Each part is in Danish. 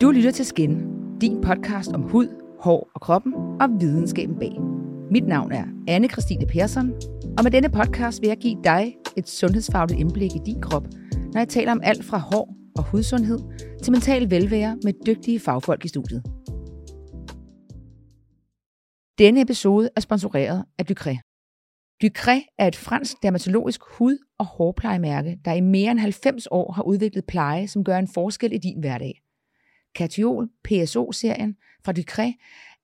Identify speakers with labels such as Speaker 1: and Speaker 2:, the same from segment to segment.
Speaker 1: Du lytter til Skin, din podcast om hud, hår og kroppen og videnskaben bag. Mit navn er anne Christine Persson, og med denne podcast vil jeg give dig et sundhedsfagligt indblik i din krop, når jeg taler om alt fra hår og hudsundhed til mental velvære med dygtige fagfolk i studiet. Denne episode er sponsoreret af Ducré. Ducré er et fransk dermatologisk hud- og hårplejemærke, der i mere end 90 år har udviklet pleje, som gør en forskel i din hverdag katiol, PSO-serien fra Ducré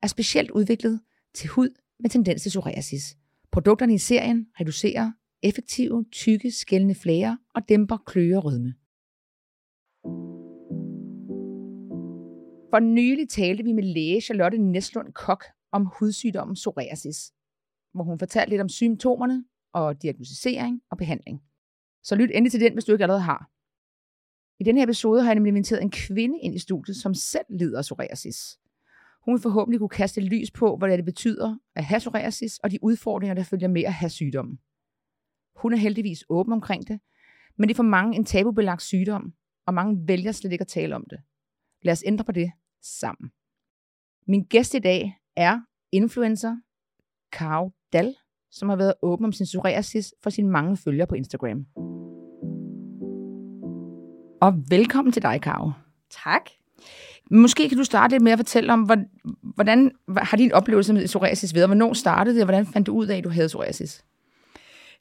Speaker 1: er specielt udviklet til hud med tendens til psoriasis. Produkterne i serien reducerer effektive, tykke, skældende flager og dæmper kløe og rødme. For nylig talte vi med læge Charlotte Neslund Kok om hudsygdommen psoriasis, hvor hun fortalte lidt om symptomerne og diagnostisering og behandling. Så lyt endelig til den, hvis du ikke allerede har. I denne episode har jeg nemlig inviteret en kvinde ind i studiet, som selv lider af psoriasis. Hun vil forhåbentlig kunne kaste lys på, hvad det betyder at have psoriasis og de udfordringer, der følger med at have sygdommen. Hun er heldigvis åben omkring det, men det er for mange en tabubelagt sygdom, og mange vælger slet ikke at tale om det. Lad os ændre på det sammen. Min gæst i dag er influencer Karo Dal, som har været åben om sin psoriasis for sine mange følgere på Instagram. Og velkommen til dig, Karo.
Speaker 2: Tak.
Speaker 1: Måske kan du starte lidt med at fortælle om, hvordan har din oplevelse med psoriasis været? Hvornår startede det, og hvordan fandt du ud af, at du havde psoriasis?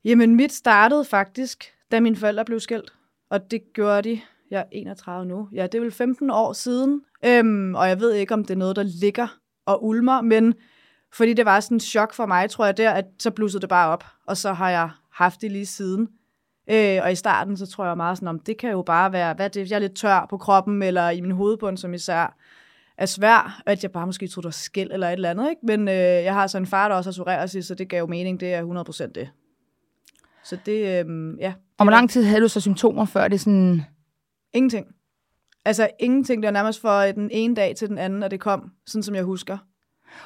Speaker 2: Jamen, mit startede faktisk, da mine forældre blev skilt. Og det gjorde de, jeg er 31 nu. Ja, det er vel 15 år siden. Øhm, og jeg ved ikke, om det er noget, der ligger og ulmer, men fordi det var sådan en chok for mig, tror jeg der, at så blussede det bare op. Og så har jeg haft det lige siden. Øh, og i starten, så tror jeg meget sådan, om det kan jo bare være, hvad det, jeg er lidt tør på kroppen, eller i min hovedbund, som især er svær, at jeg bare måske troede, det var skæld eller et eller andet, ikke? Men øh, jeg har så en far, der også har psoriasis, så det gav jo mening, det er 100% det. Så det, øh, ja.
Speaker 1: Og hvor lang tid havde du så symptomer, før det sådan...
Speaker 2: Ingenting. Altså ingenting, det var nærmest for den ene dag til den anden, og det kom, sådan som jeg husker.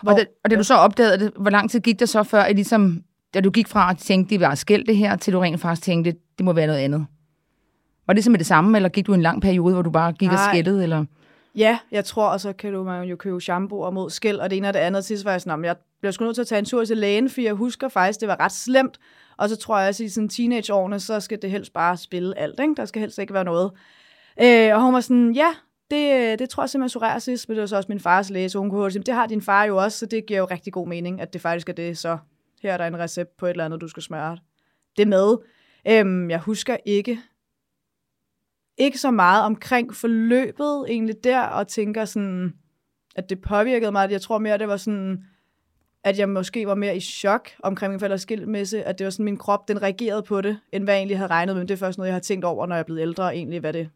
Speaker 1: Hvor, og, da, og da du så opdagede det, hvor lang tid gik det så før, at ligesom, da du gik fra at tænke, det var skæld det her, til du rent faktisk tænkte, det må være noget andet? Var det simpelthen det samme, eller gik du en lang periode, hvor du bare gik Nej. og skældede, eller?
Speaker 2: Ja, jeg tror, og så kan du man jo købe shampoo mod skæld, og det ene og det andet. Sidst var jeg sådan, jeg bliver sgu nødt til at tage en tur til lægen, for jeg husker faktisk, det var ret slemt. Og så tror jeg, at i sådan teenageårene, så skal det helst bare spille alt. Ikke? Der skal helst ikke være noget. Øh, og hun var sådan, ja, det, det tror jeg simpelthen psoriasis, men det var så også min fars læge, så hun kunne sige, det har din far jo også, så det giver jo rigtig god mening, at det faktisk er det, så her er der en recept på et eller andet, du skal smøre det med. Øhm, jeg husker ikke, ikke så meget omkring forløbet egentlig der, og tænker sådan, at det påvirkede mig. Jeg tror mere, det var sådan, at jeg måske var mere i chok omkring min forældres skilsmisse, at det var sådan, min krop, den reagerede på det, end hvad jeg egentlig havde regnet med. Men det er først noget, jeg har tænkt over, når jeg er blevet ældre, egentlig, hvad det,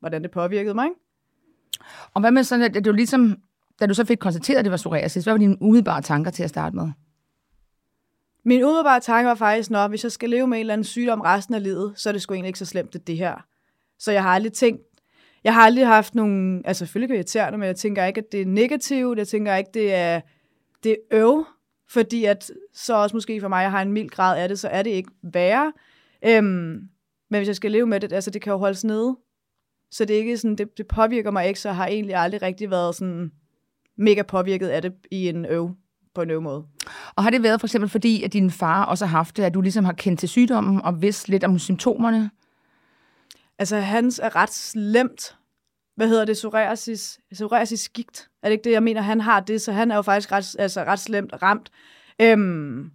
Speaker 2: hvordan det påvirkede mig. Ikke?
Speaker 1: Og hvad med sådan, at du ligesom, da du så fik konstateret, at det var psoriasis, hvad var dine umiddelbare tanker til at starte med?
Speaker 2: Min umiddelbare tanke var faktisk, at hvis jeg skal leve med en eller anden sygdom resten af livet, så er det sgu egentlig ikke så slemt, det, det her. Så jeg har aldrig tænkt, jeg har aldrig haft nogen, altså selvfølgelig kan irriterende, men jeg tænker ikke, at det er negativt, jeg tænker ikke, det er, det er øv, fordi at så også måske for mig, jeg har en mild grad af det, så er det ikke værre. Øhm, men hvis jeg skal leve med det, altså det kan jo holdes nede. Så det er ikke sådan, det, det påvirker mig ikke, så jeg har egentlig aldrig rigtig været sådan mega påvirket af det i en øv på en måde.
Speaker 1: Og har det været for eksempel fordi, at din far også har haft det, at du ligesom har kendt til sygdommen og vidst lidt om symptomerne?
Speaker 2: Altså, hans er ret slemt. Hvad hedder det? Psoriasis, psoriasis gigt. Er det ikke det, jeg mener? Han har det, så han er jo faktisk ret, altså, ret slemt ramt. Øhm,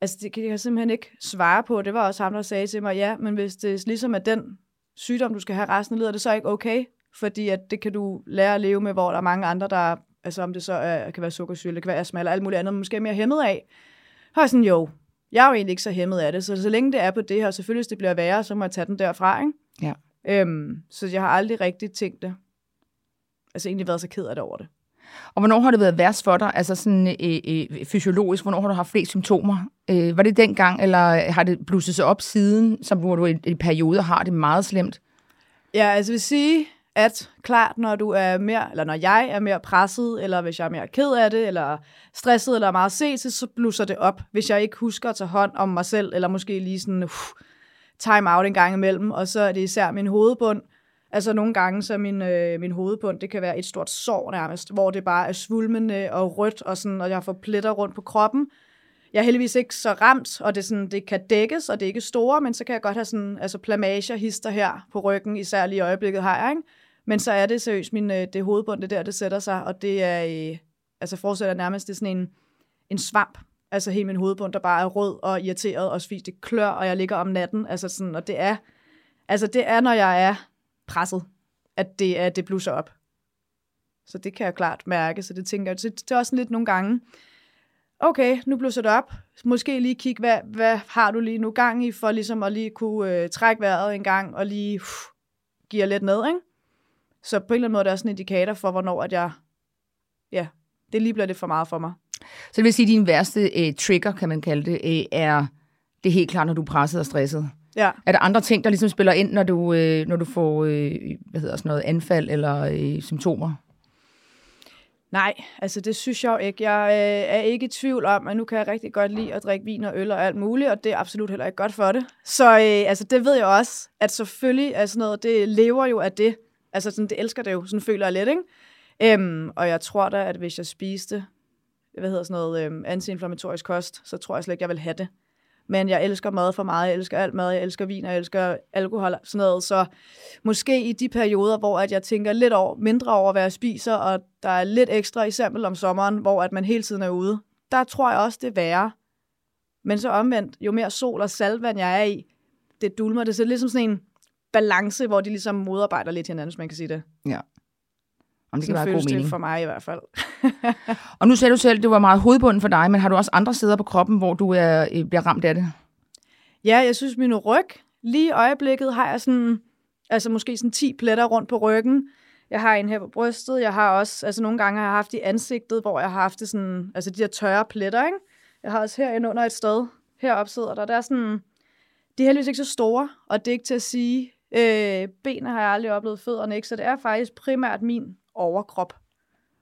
Speaker 2: altså, det kan jeg simpelthen ikke svare på. Det var også ham, der sagde til mig, ja, men hvis det ligesom er den sygdom, du skal have resten af livet, er det så ikke okay? Fordi at det kan du lære at leve med, hvor der er mange andre, der altså om det så er, kan være sukkersyge, det kan være astma eller alt muligt andet, måske er mere hæmmet af. Er sådan, jo, jeg er jo egentlig ikke så hæmmet af det, så så længe det er på det her, selvfølgelig hvis det bliver værre, så må jeg tage den derfra, ikke?
Speaker 1: Ja.
Speaker 2: Øhm, så jeg har aldrig rigtig tænkt det. Altså egentlig været så ked af det over det.
Speaker 1: Og hvornår har det været værst for dig, altså sådan øh, øh, fysiologisk, hvornår har du haft flest symptomer? Øh, var det dengang, eller har det blusset sig op siden, som hvor du i, i perioder har det meget slemt?
Speaker 2: Ja, altså vil sige, at klart, når du er mere, eller når jeg er mere presset, eller hvis jeg er mere ked af det, eller stresset, eller meget set, så blusser det op, hvis jeg ikke husker at tage hånd om mig selv, eller måske lige sådan uh, time out en gang imellem, og så er det især min hovedbund, Altså nogle gange, så min, øh, min hovedbund, det kan være et stort sår nærmest, hvor det bare er svulmende og rødt, og, sådan, og jeg får pletter rundt på kroppen. Jeg er heldigvis ikke så ramt, og det, sådan, det kan dækkes, og det er ikke store, men så kan jeg godt have sådan, altså plamager, hister her på ryggen, især lige i øjeblikket har jeg, ikke? Men så er det seriøst, min, øh, det hovedbund, det der, det sætter sig, og det er, øh, altså fortsætter nærmest, det er sådan en, en svamp, altså hele min hovedbund, der bare er rød og irriteret, og fordi det klør, og jeg ligger om natten, altså sådan, og det er, altså det er, når jeg er presset, at det, at det blusser op. Så det kan jeg klart mærke, så det tænker jeg, det er også sådan lidt nogle gange, okay, nu blusser det op, måske lige kigge, hvad, hvad har du lige nu gang i, for ligesom at lige kunne øh, trække vejret en gang, og lige uh, give lidt ned, ikke? Så på en eller anden måde er det også en indikator for, hvornår at jeg, ja, det lige bliver lidt for meget for mig.
Speaker 1: Så det vil sige, at din værste øh, trigger, kan man kalde det, øh, er det er helt klart, når du er presset og stresset?
Speaker 2: Ja.
Speaker 1: Er der andre ting, der ligesom spiller ind, når du, øh, når du får øh, hvad hedder sådan noget, anfald eller øh, symptomer?
Speaker 2: Nej, altså det synes jeg jo ikke. Jeg øh, er ikke i tvivl om, at nu kan jeg rigtig godt lide at drikke vin og øl og alt muligt, og det er absolut heller ikke godt for det. Så øh, altså, det ved jeg også, at selvfølgelig er sådan noget, det lever jo af det. Altså sådan, det elsker det jo, sådan føler jeg lidt, ikke? Øhm, og jeg tror da, at hvis jeg spiste, hvad hedder sådan noget, øhm, antiinflammatorisk kost, så tror jeg slet ikke, jeg vil have det. Men jeg elsker mad for meget, jeg elsker alt mad, jeg elsker vin, jeg elsker alkohol, sådan noget. Så måske i de perioder, hvor at jeg tænker lidt over, mindre over, hvad jeg spiser, og der er lidt ekstra, eksempel om sommeren, hvor at man hele tiden er ude, der tror jeg også, det er værre. Men så omvendt, jo mere sol og saltvand jeg er i, det dulmer. Det er ligesom sådan en balance, hvor de ligesom modarbejder lidt hinanden, hvis man kan sige det.
Speaker 1: Ja. Om det kan være god
Speaker 2: det
Speaker 1: mening.
Speaker 2: for mig i hvert fald.
Speaker 1: Og nu sagde du selv, at det var meget hovedbunden for dig, men har du også andre steder på kroppen, hvor du er, øh, bliver ramt af det?
Speaker 2: Ja, jeg synes, min ryg, lige i øjeblikket har jeg sådan, altså måske sådan 10 pletter rundt på ryggen. Jeg har en her på brystet. Jeg har også, altså nogle gange har jeg haft i ansigtet, hvor jeg har haft det sådan, altså de her tørre pletter, ikke? Jeg har også herinde under et sted. Heroppe sidder der. Der er sådan, de er heldigvis ikke så store, og det er ikke til at sige. Øh, benene har jeg aldrig oplevet, fødderne ikke, så det er faktisk primært min overkrop.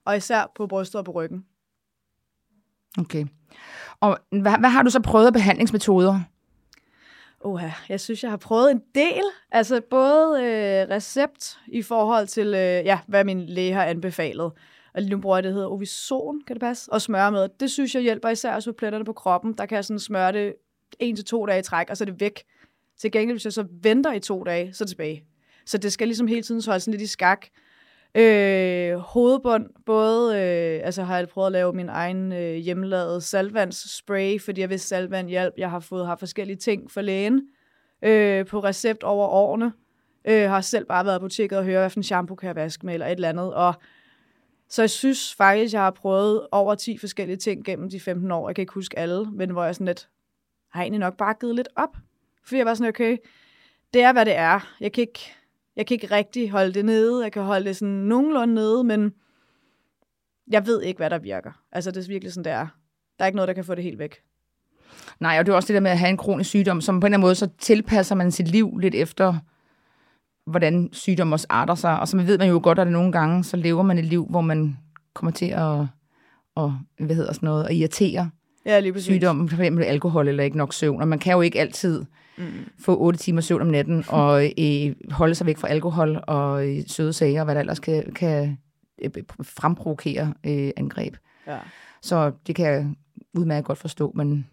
Speaker 2: Og især på brystet og på ryggen.
Speaker 1: Okay. Og hvad, hvad har du så prøvet af behandlingsmetoder?
Speaker 2: Oha, jeg synes, jeg har prøvet en del. Altså både øh, recept i forhold til, øh, ja, hvad min læge har anbefalet. Og lige nu bruger jeg det, der hedder Ovison, kan det passe? Og smøre med. Det synes jeg hjælper især også på pletterne på kroppen. Der kan jeg sådan smøre det en til to dage i træk, og så er det væk. Til gengæld, hvis jeg så venter i to dage, så er det tilbage. Så det skal ligesom hele tiden holde sådan lidt i skak. Øh, hovedbund, både, øh, altså har jeg prøvet at lave min egen øh, hjemmelavede saltvandsspray, fordi jeg vidste saltvand hjælp. Jeg har fået har forskellige ting for lægen øh, på recept over årene. Øh, har selv bare været i apoteket og høre, hvad for en shampoo kan jeg vaske med, eller et eller andet. Og så jeg synes faktisk, jeg har prøvet over 10 forskellige ting gennem de 15 år. Jeg kan ikke huske alle, men hvor jeg sådan lidt, har egentlig nok bare givet lidt op. Fordi jeg var sådan, okay, det er, hvad det er. Jeg kan ikke, jeg kan ikke rigtig holde det nede. Jeg kan holde det sådan nogenlunde nede, men jeg ved ikke, hvad der virker. Altså, det er virkelig sådan, det er. Der er ikke noget, der kan få det helt væk.
Speaker 1: Nej, og det er også det der med at have en kronisk sygdom, som på en eller anden måde, så tilpasser man sit liv lidt efter, hvordan sygdommen også arter sig. Og så ved man jo godt, at det nogle gange, så lever man et liv, hvor man kommer til at, og, hvad hedder sådan noget, at irritere
Speaker 2: Ja, lige præcis.
Speaker 1: sygdommen, for eksempel alkohol eller ikke nok søvn. Og man kan jo ikke altid
Speaker 2: Mm.
Speaker 1: få 8 timer søvn om natten og øh, holde sig væk fra alkohol og øh, søde sager, og hvad der ellers kan, kan øh, fremprovokere øh, angreb.
Speaker 2: Ja.
Speaker 1: Så det kan jeg udmærket godt forstå, men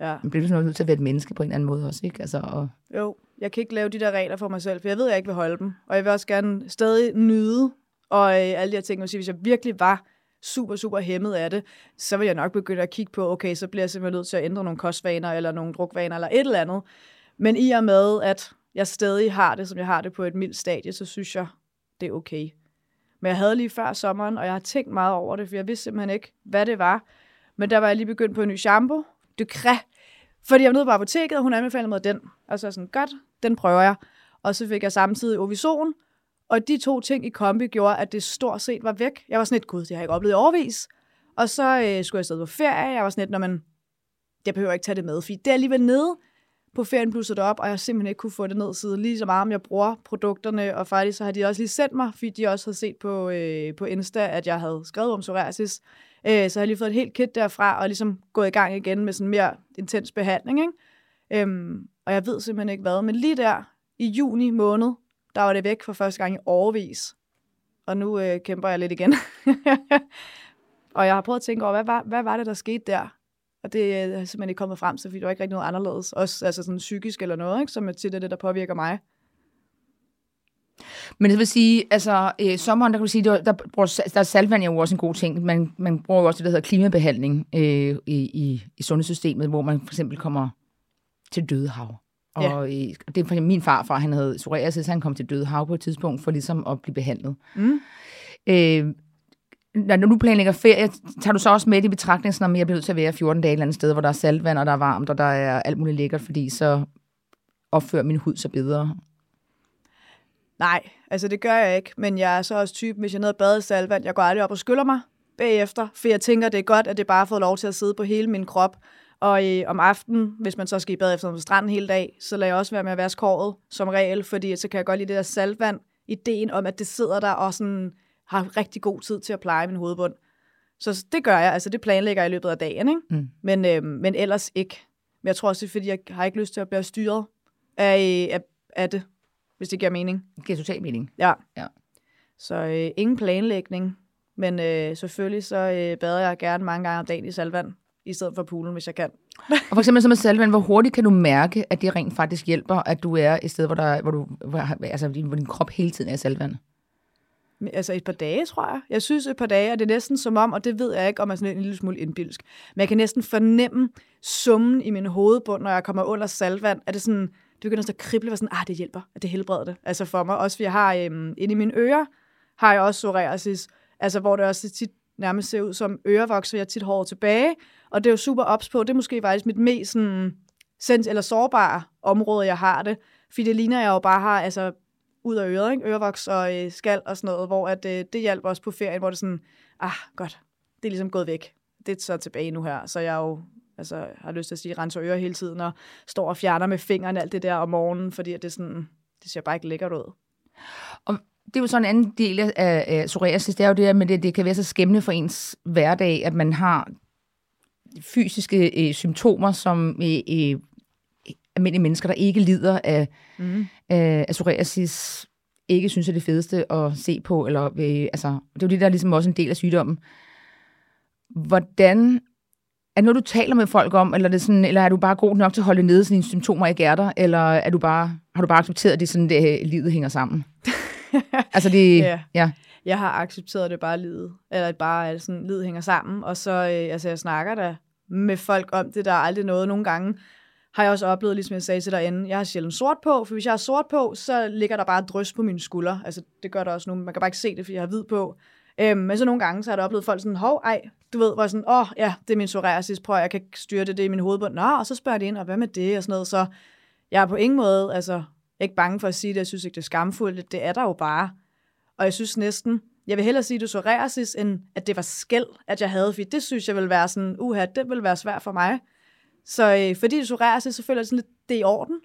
Speaker 2: ja.
Speaker 1: man bliver sådan nødt til at være et menneske på en eller anden måde også, ikke? Altså, og,
Speaker 2: Jo, jeg kan ikke lave de der regler for mig selv, for jeg ved, at jeg ikke vil holde dem. Og jeg vil også gerne stadig nyde, og øh, alle de her ting, hvis jeg virkelig var super, super hæmmet af det, så vil jeg nok begynde at kigge på, okay, så bliver jeg simpelthen nødt til at ændre nogle kostvaner, eller nogle drukvaner, eller et eller andet. Men i og med, at jeg stadig har det, som jeg har det på et mildt stadie, så synes jeg, det er okay. Men jeg havde lige før sommeren, og jeg har tænkt meget over det, for jeg vidste simpelthen ikke, hvad det var. Men der var jeg lige begyndt på en ny shampoo, Ducre, fordi jeg var nede på apoteket, og hun anbefalede mig den. Og så er jeg sådan, godt, den prøver jeg. Og så fik jeg samtidig Ovison, og de to ting i kombi gjorde, at det stort set var væk. Jeg var sådan lidt, gud, det har jeg ikke oplevet i overvis. Og så øh, skulle jeg stadig på ferie. Jeg var sådan lidt, når man, jeg behøver ikke tage det med, fordi det er alligevel nede på ferien blusset det op, og jeg simpelthen ikke kunne få det ned siden lige så meget, om jeg bruger produkterne, og faktisk så har de også lige sendt mig, fordi de også havde set på, øh, på Insta, at jeg havde skrevet om psoriasis. Øh, så har jeg lige fået et helt kit derfra, og ligesom gået i gang igen med sådan mere intens behandling. Ikke? Øhm, og jeg ved simpelthen ikke hvad, men lige der i juni måned, der var det væk for første gang i årvis. Og nu øh, kæmper jeg lidt igen. og jeg har prøvet at tænke over, hvad var, hvad var det, der skete der? Og det øh, er simpelthen ikke kommet frem til, fordi det var ikke rigtig noget anderledes. Også altså sådan psykisk eller noget, ikke? som er tit er det, der påvirker mig.
Speaker 1: Men det vil sige, altså øh, sommeren, der kan du sige, der, der, bruger, der er salvand jo også en god ting. Man, man bruger jo også det, der hedder klimabehandling øh, i, i, i sundhedssystemet, hvor man for eksempel kommer til dødehav. Og ja. øh, det er for min farfar, han havde psoriasis, han kom til dødehav på et tidspunkt for ligesom at blive behandlet. Mm. Øh, når du planlægger ferie, tager du så også med i betragtning, at jeg bliver nødt til at være 14 dage et eller andet sted, hvor der er saltvand, og der er varmt, og der er alt muligt lækkert, fordi så opfører min hud sig bedre.
Speaker 2: Nej, altså det gør jeg ikke, men jeg er så også typen, hvis jeg er nede og bade i saltvand, jeg går aldrig op og skyller mig bagefter, for jeg tænker, det er godt, at det bare har fået lov til at sidde på hele min krop. Og øh, om aftenen, hvis man så skal i bad efter på stranden hele dag, så lader jeg også være med at vaske håret som regel, fordi så kan jeg godt lide det der saltvand, ideen om, at det sidder der og sådan har rigtig god tid til at pleje min hovedbund. Så det gør jeg, altså det planlægger jeg i løbet af dagen, ikke? Mm. Men, øh, men ellers ikke. Men jeg tror også, det er, fordi jeg har ikke lyst til at blive styret af, af, af det, hvis det giver mening.
Speaker 1: Det giver totalt mening.
Speaker 2: Ja. ja. Så øh, ingen planlægning, men øh, selvfølgelig så øh, bader jeg gerne mange gange om dagen i salvand, i stedet for poolen, hvis jeg kan.
Speaker 1: og for eksempel som med salvand, hvor hurtigt kan du mærke, at det rent faktisk hjælper, at du er et sted, hvor, der, hvor, du, hvor, altså, hvor din krop hele tiden er salvand?
Speaker 2: altså et par dage, tror jeg. Jeg synes et par dage, og det er næsten som om, og det ved jeg ikke, om jeg er sådan en lille smule indbilsk, men jeg kan næsten fornemme summen i min hovedbund, når jeg kommer under salvand. Er det sådan, det begynder at krible, og sådan, ah, det hjælper, at det helbreder det. Altså for mig, også fordi jeg har øhm, inde i mine ører, har jeg også psoriasis, altså hvor det også tit nærmest ser ud som ørevoks, så jeg tit håret tilbage, og det er jo super ops på, det er måske faktisk mit mest sådan, sens- eller sårbare område, jeg har det, fordi det ligner, jeg jo bare har altså, ud af øret, ikke? ørevoks og øh, skal og sådan noget, hvor at, øh, det hjalp også på ferien, hvor det sådan, ah, godt, det er ligesom gået væk. Det er så tilbage nu her, så jeg jo altså, har lyst til at sige, renser ører hele tiden, og står og fjerner med fingrene alt det der om morgenen, fordi det, er sådan, det ser bare ikke lækkert ud.
Speaker 1: Og det er jo sådan en anden del af, af psoriasis, det er jo det, at det, det kan være så skæmmende for ens hverdag, at man har fysiske øh, symptomer, som øh, øh, almindelige mennesker, der ikke lider af, mm. af, af psoriasis, ikke synes er det fedeste at se på. Eller, øh, altså, det er jo det, der er ligesom også en del af sygdommen. Hvordan er det noget, du taler med folk om, eller er, det sådan, eller er du bare god nok til at holde nede, så dine symptomer ikke er der, eller er du bare, har du bare accepteret, at det sådan, det, livet hænger sammen? altså det, ja. ja.
Speaker 2: Jeg har accepteret det bare livet, eller bare at sådan, livet hænger sammen, og så, øh, altså jeg snakker da med folk om det, der er aldrig noget nogle gange, har jeg også oplevet, ligesom jeg sagde til dig inden, jeg har sjældent sort på, for hvis jeg har sort på, så ligger der bare drøs på mine skuldre. Altså, det gør der også nu. Man kan bare ikke se det, fordi jeg har hvid på. Øhm, men så nogle gange, så har jeg oplevet folk sådan, hov, ej, du ved, hvor jeg sådan, åh, oh, ja, det er min psoriasis, prøv jeg kan styre det, det er min hovedbund. Nå, og så spørger de ind, og hvad med det, og sådan noget. Så jeg er på ingen måde, altså, ikke bange for at sige det, jeg synes ikke, det er skamfuldt, det er der jo bare. Og jeg synes næsten, jeg vil hellere sige, at det er psoriasis, end at det var skæld, at jeg havde, for det synes jeg vil være sådan, uha, det vil være svært for mig. Så øh, fordi det psoriasis, så føler jeg sådan lidt, det er i orden.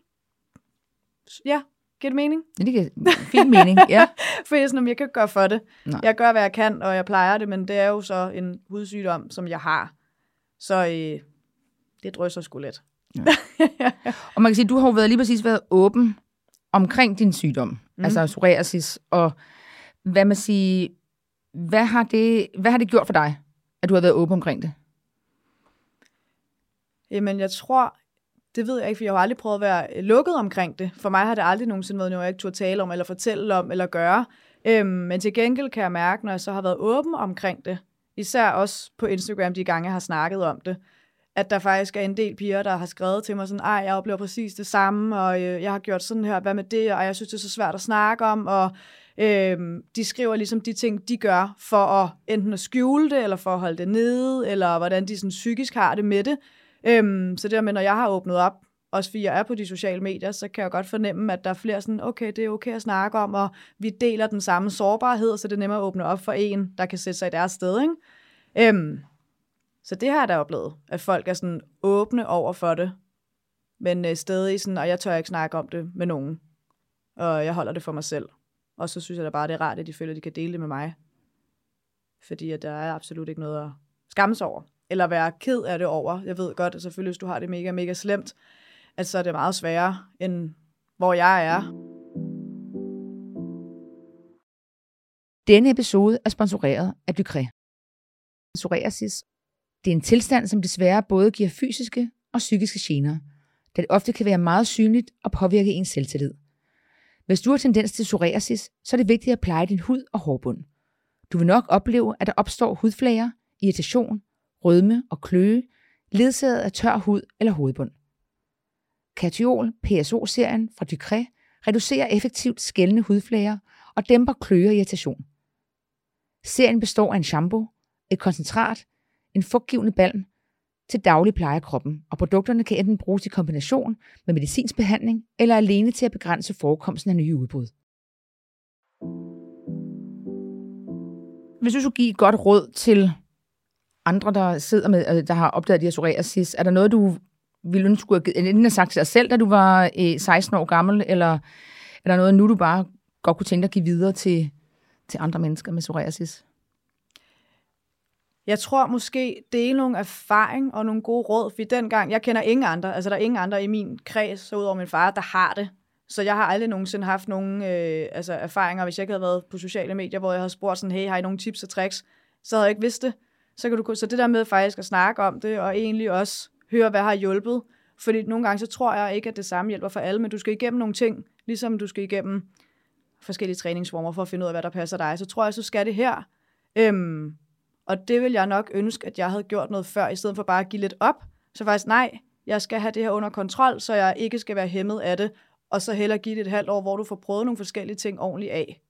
Speaker 2: Ja, giver det mening?
Speaker 1: Ja, det giver fin mening, ja.
Speaker 2: for jeg er sådan, jeg kan gøre for det. Nej. Jeg gør, hvad jeg kan, og jeg plejer det, men det er jo så en hudsygdom, som jeg har. Så øh, det drøser sgu lidt. Ja.
Speaker 1: og man kan sige, du har jo været, lige præcis været åben omkring din sygdom, mm. altså psoriasis, og hvad man siger, hvad har, det, hvad har det gjort for dig, at du har været åben omkring det?
Speaker 2: Jamen, jeg tror, det ved jeg ikke, for jeg har aldrig prøvet at være lukket omkring det. For mig har det aldrig nogensinde været noget, jeg ikke turde tale om, eller fortælle om, eller gøre. Øhm, men til gengæld kan jeg mærke, når jeg så har været åben omkring det, især også på Instagram de gange, jeg har snakket om det, at der faktisk er en del piger, der har skrevet til mig sådan, ej, jeg oplever præcis det samme, og øh, jeg har gjort sådan her, hvad med det, og jeg synes, det er så svært at snakke om, og øh, de skriver ligesom de ting, de gør, for at enten at skjule det, eller for at holde det nede, eller hvordan de sådan psykisk har det med det. Øh, så det med, når jeg har åbnet op, også fordi jeg er på de sociale medier, så kan jeg godt fornemme, at der er flere sådan, okay, det er okay at snakke om, og vi deler den samme sårbarhed, så det er nemmere at åbne op for en, der kan sætte sig i deres sted. Ikke? Øhm, så det har jeg da oplevet, at folk er sådan åbne over for det, men øh, stadig sådan, og jeg tør ikke snakke om det med nogen, og jeg holder det for mig selv. Og så synes jeg da bare, det er rart, at de føler, at de kan dele det med mig. Fordi at der er absolut ikke noget at skamme sig over eller være ked af det over. Jeg ved godt, at selvfølgelig, hvis du har det mega, mega slemt, at så er det meget sværere, end hvor jeg er.
Speaker 1: Denne episode er sponsoreret af Dykræ. Psoriasis det er en tilstand, som desværre både giver fysiske og psykiske gener, da det ofte kan være meget synligt og påvirke ens selvtillid. Hvis du har tendens til psoriasis, så er det vigtigt at pleje din hud og hårbund. Du vil nok opleve, at der opstår hudflager, irritation, rødme og kløe, ledsaget af tør hud eller hovedbund. Katiol PSO-serien fra Ducré reducerer effektivt skældende hudflager og dæmper kløe og irritation. Serien består af en shampoo, et koncentrat, en fugtgivende balm til daglig pleje af kroppen, og produkterne kan enten bruges i kombination med medicinsk behandling eller alene til at begrænse forekomsten af nye udbrud. Hvis du skulle give et godt råd til andre, der sidder med, øh, der har opdaget de her psoriasis, er der noget, du ville ønske, du enten have sagt til dig selv, da du var øh, 16 år gammel, eller er der noget nu, du bare godt kunne tænke dig at give videre til, til andre mennesker med psoriasis?
Speaker 2: Jeg tror måske, det er nogle erfaring og nogle gode råd, for dengang, jeg kender ingen andre, altså der er ingen andre i min kreds, så udover min far, der har det. Så jeg har aldrig nogensinde haft nogen øh, altså erfaringer, hvis jeg ikke havde været på sociale medier, hvor jeg havde spurgt sådan, hey, har I nogle tips og tricks? Så havde jeg ikke vidst det. Så, kan du, så det der med faktisk at snakke om det, og egentlig også høre, hvad har hjulpet. Fordi nogle gange, så tror jeg ikke, at det samme hjælper for alle, men du skal igennem nogle ting, ligesom du skal igennem forskellige træningsformer for at finde ud af, hvad der passer dig. Så tror jeg, så skal det her. Øhm, og det vil jeg nok ønske, at jeg havde gjort noget før, i stedet for bare at give lidt op. Så faktisk, nej, jeg skal have det her under kontrol, så jeg ikke skal være hæmmet af det, og så heller give det et halvt år, hvor du får prøvet nogle forskellige ting ordentligt af.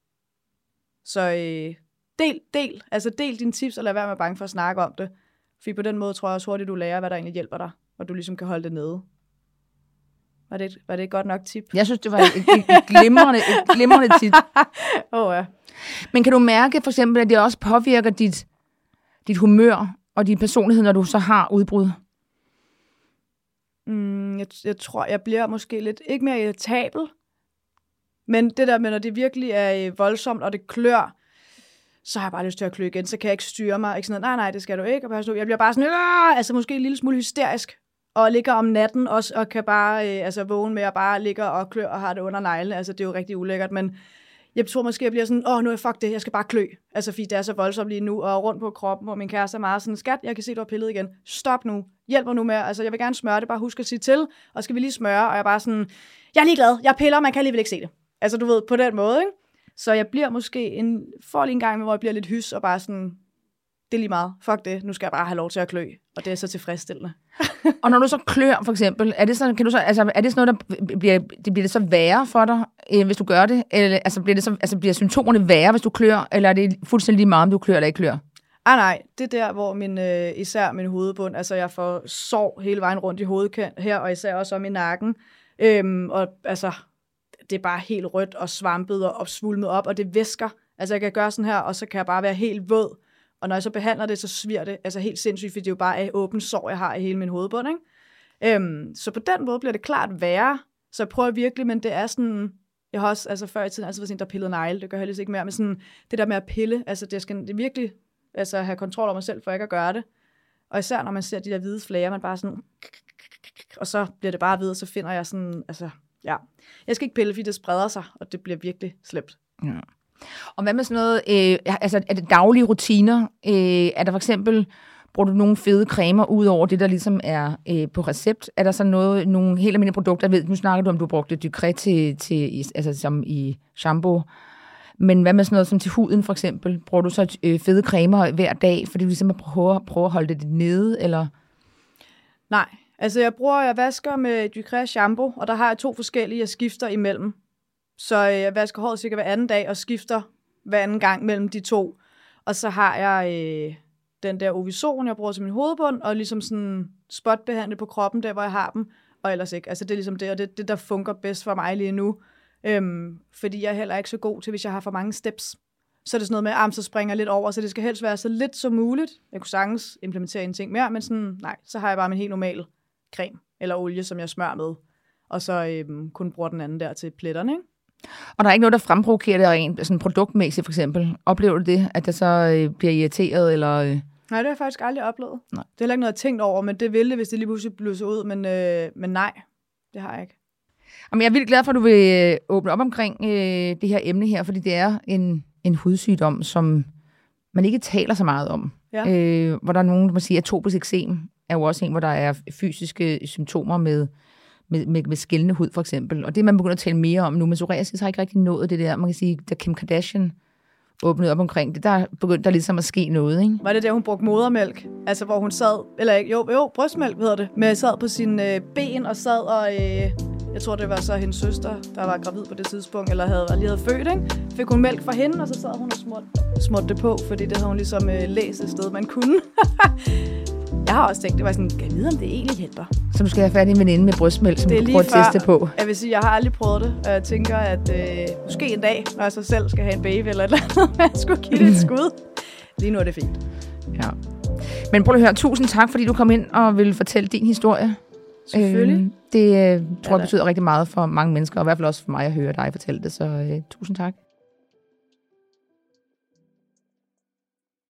Speaker 2: Så øh, del, del, altså del dine tips, og lad være med bange for at snakke om det. For på den måde tror jeg også hurtigt, du lærer, hvad der egentlig hjælper dig, og du ligesom kan holde det nede. Var det, var det et godt nok tip?
Speaker 1: Jeg synes, det var et, et, et, glimrende, et glimrende tip.
Speaker 2: oh, ja.
Speaker 1: Men kan du mærke for eksempel, at det også påvirker dit dit humør og din personlighed, når du så har udbrud?
Speaker 2: Mm, jeg, jeg tror, jeg bliver måske lidt, ikke mere irritabel, men det der med, når det virkelig er øh, voldsomt, og det klør, så har jeg bare lyst til at klø igen, så kan jeg ikke styre mig. Ikke sådan, nej, nej, det skal du ikke. Og jeg bliver bare sådan, Åh! altså måske en lille smule hysterisk, og ligger om natten også, og kan bare øh, altså, vågne med at bare ligge og klø og har det under neglene. Altså, det er jo rigtig ulækkert, men jeg tror måske, jeg bliver sådan, åh, nu er fuck det, jeg skal bare klø. Altså, fordi det er så voldsomt lige nu, og rundt på kroppen, hvor min kæreste er meget sådan, skat, jeg kan se, du har pillet igen. Stop nu. Hjælp mig nu med, altså, jeg vil gerne smøre det, bare husk at sige til, og skal vi lige smøre, og jeg er bare sådan, jeg er ligeglad, jeg piller, man kan alligevel ikke se det. Altså, du ved, på den måde, ikke? Så jeg bliver måske en, får lige en gang, hvor jeg bliver lidt hys, og bare sådan, det er lige meget. Fuck det, nu skal jeg bare have lov til at klø. Og det er så tilfredsstillende.
Speaker 1: og når du så klør, for eksempel, er det, sådan, kan du så, altså, er det sådan noget, der bliver, det bliver det så værre for dig, øh, hvis du gør det? Eller altså, bliver, det så, altså, bliver symptomerne værre, hvis du klør? Eller er det fuldstændig lige meget, om du klør eller ikke klør?
Speaker 2: Ah, nej, det er der, hvor min, øh, især min hovedbund, altså jeg får sår hele vejen rundt i hovedet her, og især også om i nakken. Øhm, og altså, det er bare helt rødt og svampet og opsvulmet op, og det væsker. Altså jeg kan gøre sådan her, og så kan jeg bare være helt våd og når jeg så behandler det, så sviger det altså helt sindssygt, fordi det er jo bare et åbent sår, jeg har i hele min hovedbund. Ikke? Øhm, så på den måde bliver det klart værre. Så jeg prøver virkelig, men det er sådan... Jeg har også altså før i tiden altid været sådan, der pillede negle. Det gør jeg heldigvis ikke mere. Men sådan, det der med at pille, altså det skal det virkelig altså, have kontrol over mig selv, for ikke at gøre det. Og især når man ser de der hvide flager, man bare sådan... Og så bliver det bare videre, så finder jeg sådan... Altså, ja. Jeg skal ikke pille, fordi det spreder sig, og det bliver virkelig slemt. Ja.
Speaker 1: Og hvad med sådan noget, øh, altså er det daglige rutiner? Øh, er der for eksempel, bruger du nogle fede cremer ud over det, der ligesom er øh, på recept? Er der så noget, nogle helt almindelige produkter? Jeg ved, nu snakker du om, du brugte Ducré til, til altså som i shampoo. Men hvad med sådan noget som til huden for eksempel? Bruger du så øh, fede cremer hver dag, fordi du ligesom prøver, prøver at holde det nede, eller?
Speaker 2: Nej, altså jeg bruger, jeg vasker med Ducré shampoo, og der har jeg to forskellige, jeg skifter imellem. Så øh, jeg vasker håret cirka hver anden dag og skifter hver anden gang mellem de to. Og så har jeg øh, den der Ovison, jeg bruger til min hovedbund, og ligesom sådan spotbehandle på kroppen, der hvor jeg har dem, og ellers ikke. Altså det er ligesom det, og det det, der fungerer bedst for mig lige nu. Øhm, fordi jeg er heller ikke så god til, hvis jeg har for mange steps. Så er det sådan noget med, at så springer lidt over, så det skal helst være så lidt som muligt. Jeg kunne sagtens implementere en ting mere, men sådan, nej, så har jeg bare min helt normale creme eller olie, som jeg smører med. Og så øhm, kun bruger den anden der til pletterne, ikke?
Speaker 1: Og der er ikke noget, der fremprovokerer det rent sådan produktmæssigt for eksempel. Oplever du det, at det så øh, bliver irriteret? Eller, øh? Nej,
Speaker 2: det har jeg faktisk aldrig oplevet. Nej. Det er heller ikke noget, jeg tænkt over, men det ville det, hvis det lige pludselig blusser ud. Men, øh, men nej, det har jeg ikke.
Speaker 1: Jamen, jeg er vildt glad for, at du vil øh, åbne op omkring øh, det her emne her, fordi det er en, en hudsygdom, som man ikke taler så meget om.
Speaker 2: Ja.
Speaker 1: Øh, hvor der er nogen, der må sige, at atopisk eksem er jo også en, hvor der er fysiske symptomer med, med, med, med skældende hud, for eksempel. Og det er man begyndt at tale mere om nu, men psoriasis har ikke rigtig nået det der. Man kan sige, da Kim Kardashian åbnede op omkring det, der begyndte der ligesom at ske noget, ikke?
Speaker 2: Var det der, hun brugte modermælk? Altså, hvor hun sad, eller ikke, jo, jo, brystmælk hedder det, men sad på sine øh, ben og sad og, øh, jeg tror, det var så hendes søster, der var gravid på det tidspunkt, eller havde lige havde født, ikke? Fik hun mælk fra hende, og så sad hun og smurte, smurte det på, fordi det havde hun ligesom øh, læst et sted, man kunne. jeg har også tænkt, det var sådan, kan jeg vide, om det egentlig hjælper?
Speaker 1: Så du skal have fat i en veninde med brystmælk, som
Speaker 2: Det
Speaker 1: du prøver at teste på.
Speaker 2: Jeg vil sige, jeg har aldrig prøvet det, og jeg tænker, at øh, måske en dag, når jeg så selv skal have en baby eller et eller andet, jeg skulle give det et skud. Lige nu er det fint.
Speaker 1: Ja. Men prøv at høre, tusind tak, fordi du kom ind og ville fortælle din historie.
Speaker 2: Selvfølgelig.
Speaker 1: Øhm, det øh, tror jeg betyder rigtig meget for mange mennesker, og i hvert fald også for mig at høre dig fortælle det, så øh, tusind tak.